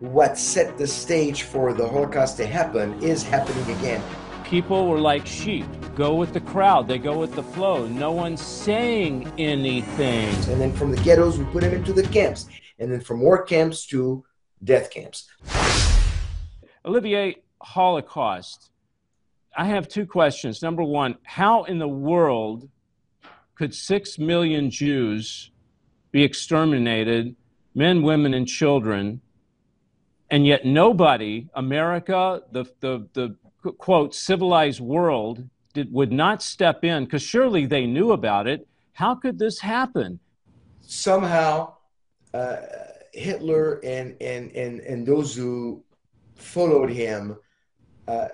what set the stage for the Holocaust to happen is happening again. People were like sheep, go with the crowd, they go with the flow. No one's saying anything. And then from the ghettos, we put them into the camps. And then from war camps to death camps. Olivier, Holocaust. I have two questions. Number one, how in the world could six million Jews be exterminated, men, women, and children, and yet nobody, America, the, the, the quote, civilized world, did, would not step in because surely they knew about it. How could this happen? Somehow, uh, Hitler and, and, and, and those who followed him uh,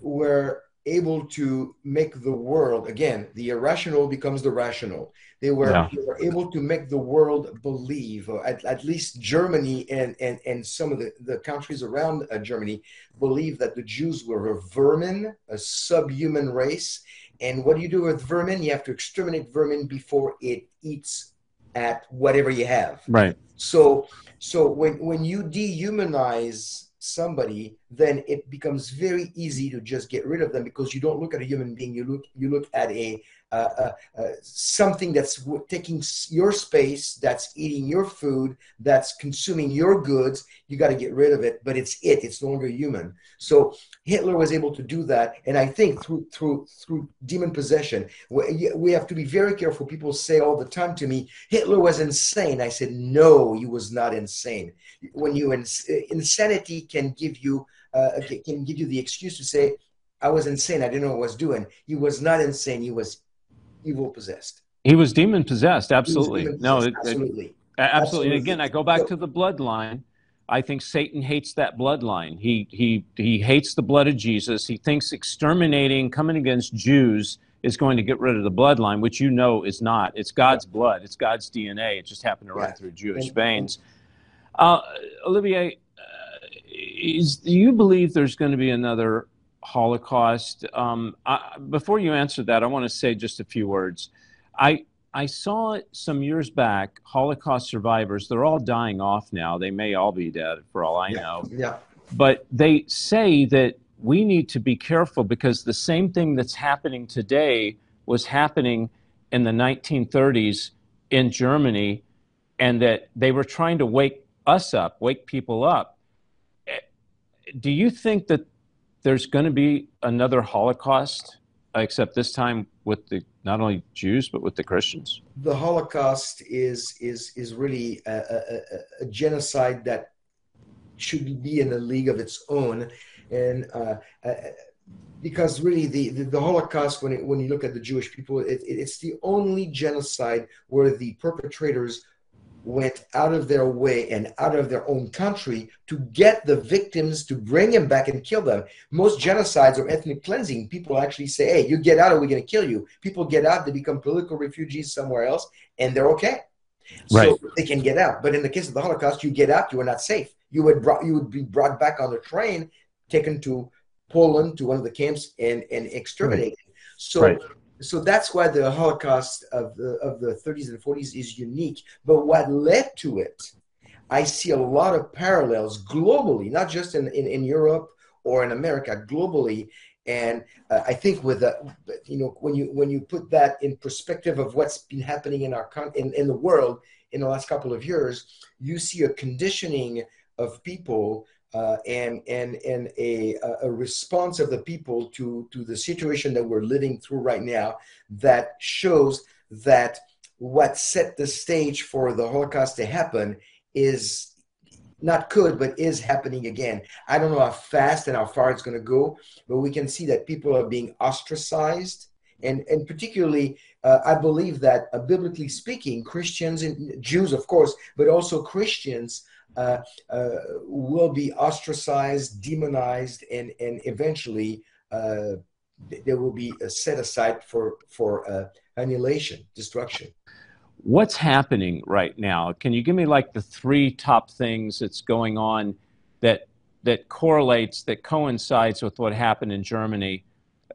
were able to make the world again the irrational becomes the rational. They were, yeah. they were able to make the world believe at, at least germany and, and, and some of the, the countries around uh, germany believe that the jews were a vermin a subhuman race. And what do you do with vermin? You have to exterminate vermin before it eats at whatever you have. Right. So so when when you dehumanize somebody, then it becomes very easy to just get rid of them because you don't look at a human being. You look you look at a uh, uh, uh, something that's taking your space, that's eating your food, that's consuming your goods. You got to get rid of it, but it's it. It's no longer human. So Hitler was able to do that, and I think through through through demon possession, we, we have to be very careful. People say all the time to me, Hitler was insane. I said, no, he was not insane. When you insanity can give you uh, can give you the excuse to say. I was insane. I didn't know what I was doing. He was not insane. He was evil possessed. He was demon possessed. Absolutely. Demon no. It, absolutely. It, absolutely. absolutely. And again, I go back to the bloodline. I think Satan hates that bloodline. He he he hates the blood of Jesus. He thinks exterminating, coming against Jews is going to get rid of the bloodline, which you know is not. It's God's blood. It's God's DNA. It just happened to run yeah. through Jewish veins. Uh, Olivier, is, do you believe there's going to be another Holocaust. Um, I, before you answer that, I want to say just a few words. I I saw some years back Holocaust survivors. They're all dying off now. They may all be dead for all I yeah, know. Yeah. But they say that we need to be careful because the same thing that's happening today was happening in the 1930s in Germany, and that they were trying to wake us up, wake people up. Do you think that there's going to be another Holocaust, except this time with the not only Jews but with the Christians. The Holocaust is is is really a, a, a genocide that should be in a league of its own, and uh, uh, because really the, the, the, Holocaust, when it, when you look at the Jewish people, it, it, it's the only genocide where the perpetrators went out of their way and out of their own country to get the victims to bring them back and kill them. Most genocides or ethnic cleansing, people actually say, hey, you get out or we're going to kill you. People get out, they become political refugees somewhere else, and they're okay. Right. So they can get out. But in the case of the Holocaust, you get out, you are not safe. You would, brought, you would be brought back on a train, taken to Poland, to one of the camps, and, and exterminated. Right. So right so that's why the Holocaust of the of the 30s and 40s is unique. But what led to it, I see a lot of parallels globally, not just in, in, in Europe or in America, globally. And uh, I think with the, you know, when you when you put that in perspective of what's been happening in our con- in, in the world in the last couple of years, you see a conditioning of people uh, and and and a, a response of the people to to the situation that we're living through right now that shows that what set the stage for the Holocaust to happen is not could but is happening again. I don't know how fast and how far it's going to go, but we can see that people are being ostracized. And, and particularly, uh, I believe that uh, biblically speaking, Christians and Jews, of course, but also Christians uh, uh, will be ostracized, demonized, and and eventually uh, they will be set aside for for annihilation, destruction. What's happening right now? Can you give me like the three top things that's going on that that correlates that coincides with what happened in Germany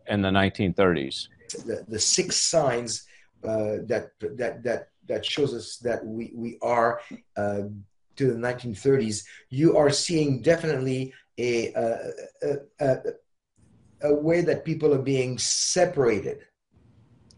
in the 1930s? The, the six signs uh, that that that that shows us that we we are uh, to the 1930s, you are seeing definitely a, a, a, a way that people are being separated.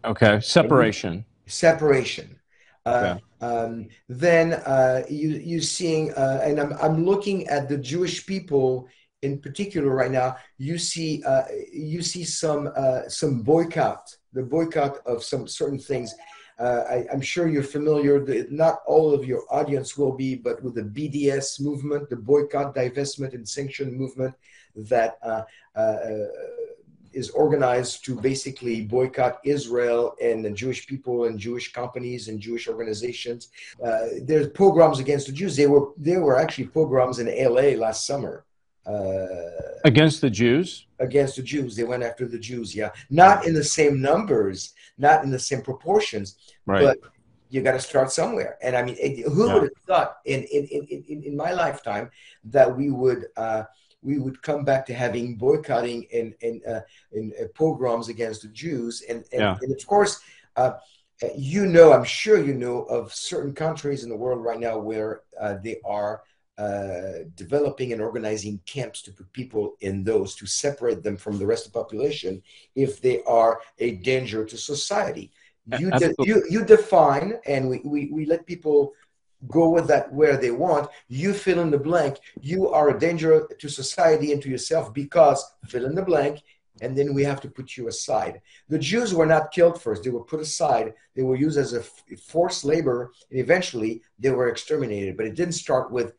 Okay, separation. Separation. Uh, um, then uh, you you seeing, uh, and I'm I'm looking at the Jewish people in particular right now. You see uh, you see some uh, some boycott, the boycott of some certain things. Uh, I, am sure you're familiar. The, not all of your audience will be, but with the BDS movement, the boycott, divestment, and sanction movement that is organized to basically boycott Israel and the Jewish people and Jewish companies and Jewish organizations. Uh, there's pogroms against the Jews. They were there were actually pogroms in L.A. last summer. Uh, against the Jews? Against the Jews. They went after the Jews, yeah. Not in the same numbers, not in the same proportions, right. but you got to start somewhere. And I mean, who yeah. would have thought in, in, in, in, my lifetime that we would uh, we would come back to having boycotting and and, uh, and uh, pogroms against the Jews, and and, yeah. and of course, uh, you know, I'm sure you know of certain countries in the world right now where uh, they are uh, developing and organizing camps to put people in those to separate them from the rest of the population if they are a danger to society. You, de- you, you define, and we, we, we let people go with that where they want. You fill in the blank. You are a danger to society and to yourself because fill in the blank, and then we have to put you aside. The Jews were not killed first, they were put aside. They were used as a forced labor, and eventually they were exterminated. But it didn't start with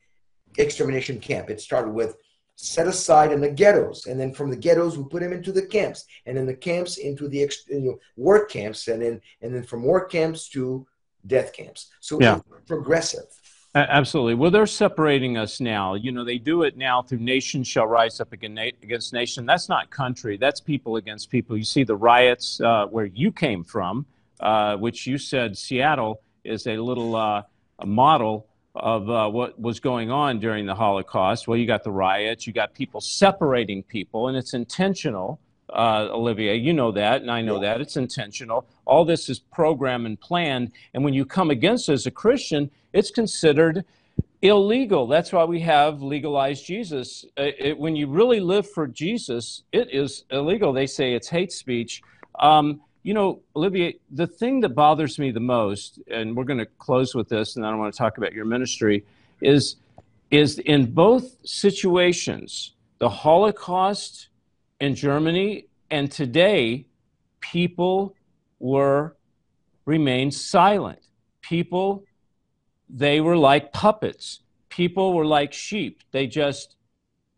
extermination camp, it started with set aside in the ghettos and then from the ghettos we put them into the camps and then the camps into the you know, work camps and then and then from work camps to death camps. So yeah. progressive. Absolutely. Well, they're separating us now. You know, they do it now through nation shall rise up against nation. That's not country. That's people against people. You see the riots uh, where you came from, uh, which you said Seattle is a little uh, a model of uh, what was going on during the Holocaust. Well, you got the riots, you got people separating people, and it's intentional uh, Olivier. You know that, and I know yeah. that. It's intentional. All this is programmed and planned. And when you come against it as a Christian, it's considered illegal. That's why we have legalized Jesus. It, uh, it, when you really live for Jesus, it is illegal. They say it's hate speech. Um, you know, Olivier, the thing that bothers me the most, and we're going to close with this, and I don't want to talk about your ministry, is is in both situations, the Holocaust in Germany, and today people were remained silent. People, they were like puppets. People were like sheep. They just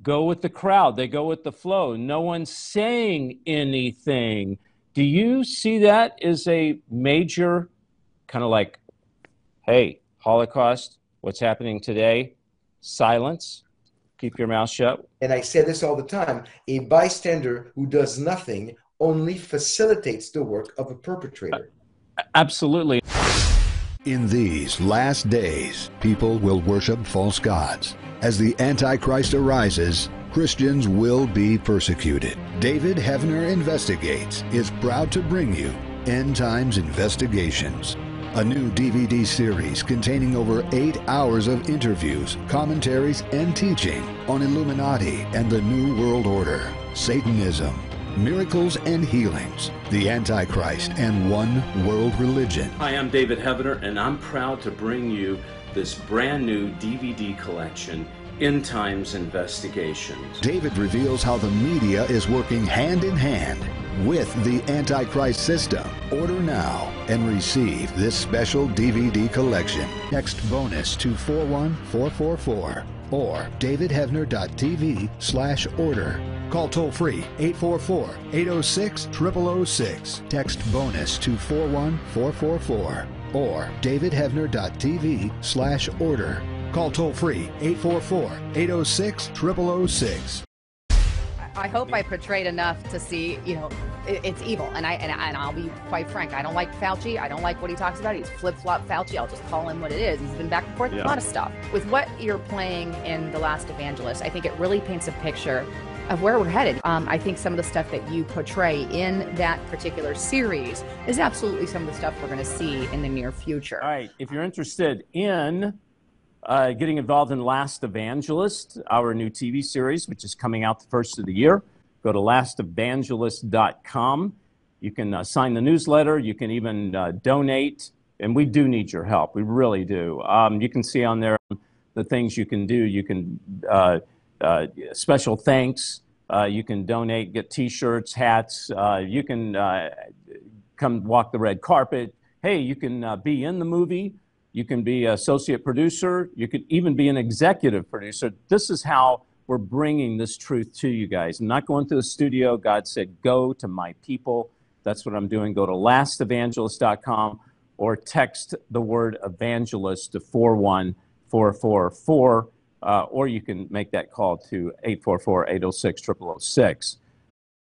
go with the crowd, they go with the flow. No one's saying anything. Do you see that as a major kind of like, hey, Holocaust, what's happening today? Silence. Keep your mouth shut. And I say this all the time a bystander who does nothing only facilitates the work of a perpetrator. Absolutely. In these last days, people will worship false gods. As the Antichrist arises, Christians will be persecuted. David Heavener Investigates is proud to bring you End Times Investigations a new DVD series containing over eight hours of interviews, commentaries, and teaching on Illuminati and the New World Order, Satanism, miracles and healings, the Antichrist, and one world religion. Hi, I'm David Heavener, and I'm proud to bring you this brand new DVD collection End Times Investigations. David reveals how the media is working hand in hand with the Antichrist system. Order now and receive this special DVD collection. Text bonus to 41444 or davidheavener.tv slash order. Call toll free 844 806 0006. Text bonus to 41444 or davidheavener.tv slash order. Call toll free 844 806 0006. I hope I portrayed enough to see, you know, it's evil. And I and, and I'll be quite frank. I don't like Fauci. I don't like what he talks about. He's flip flop Fauci. I'll just call him what it is. He's been back and forth yeah. a lot of stuff. With what you're playing in The Last Evangelist, I think it really paints a picture of where we're headed. Um, I think some of the stuff that you portray in that particular series is absolutely some of the stuff we're going to see in the near future. All right. If you're interested in uh, getting involved in Last Evangelist, our new TV series, which is coming out the first of the year. Go to lastevangelist.com. You can uh, sign the newsletter. You can even uh, donate, and we do need your help. We really do. Um, you can see on there the things you can do. You can uh, uh, special thanks. Uh, you can donate, get T-shirts, hats. you can come walk the red carpet. Hey, you can be in the movie. You can be associate producer. You could even be an executive producer. This is how we're bringing this truth to you guys. I'm not going to the studio. God said, go to my people. That's what I'm doing. Go to lastevangelist.com or text the word evangelist to 41444, uh, or you can make that call to 844 806 0006.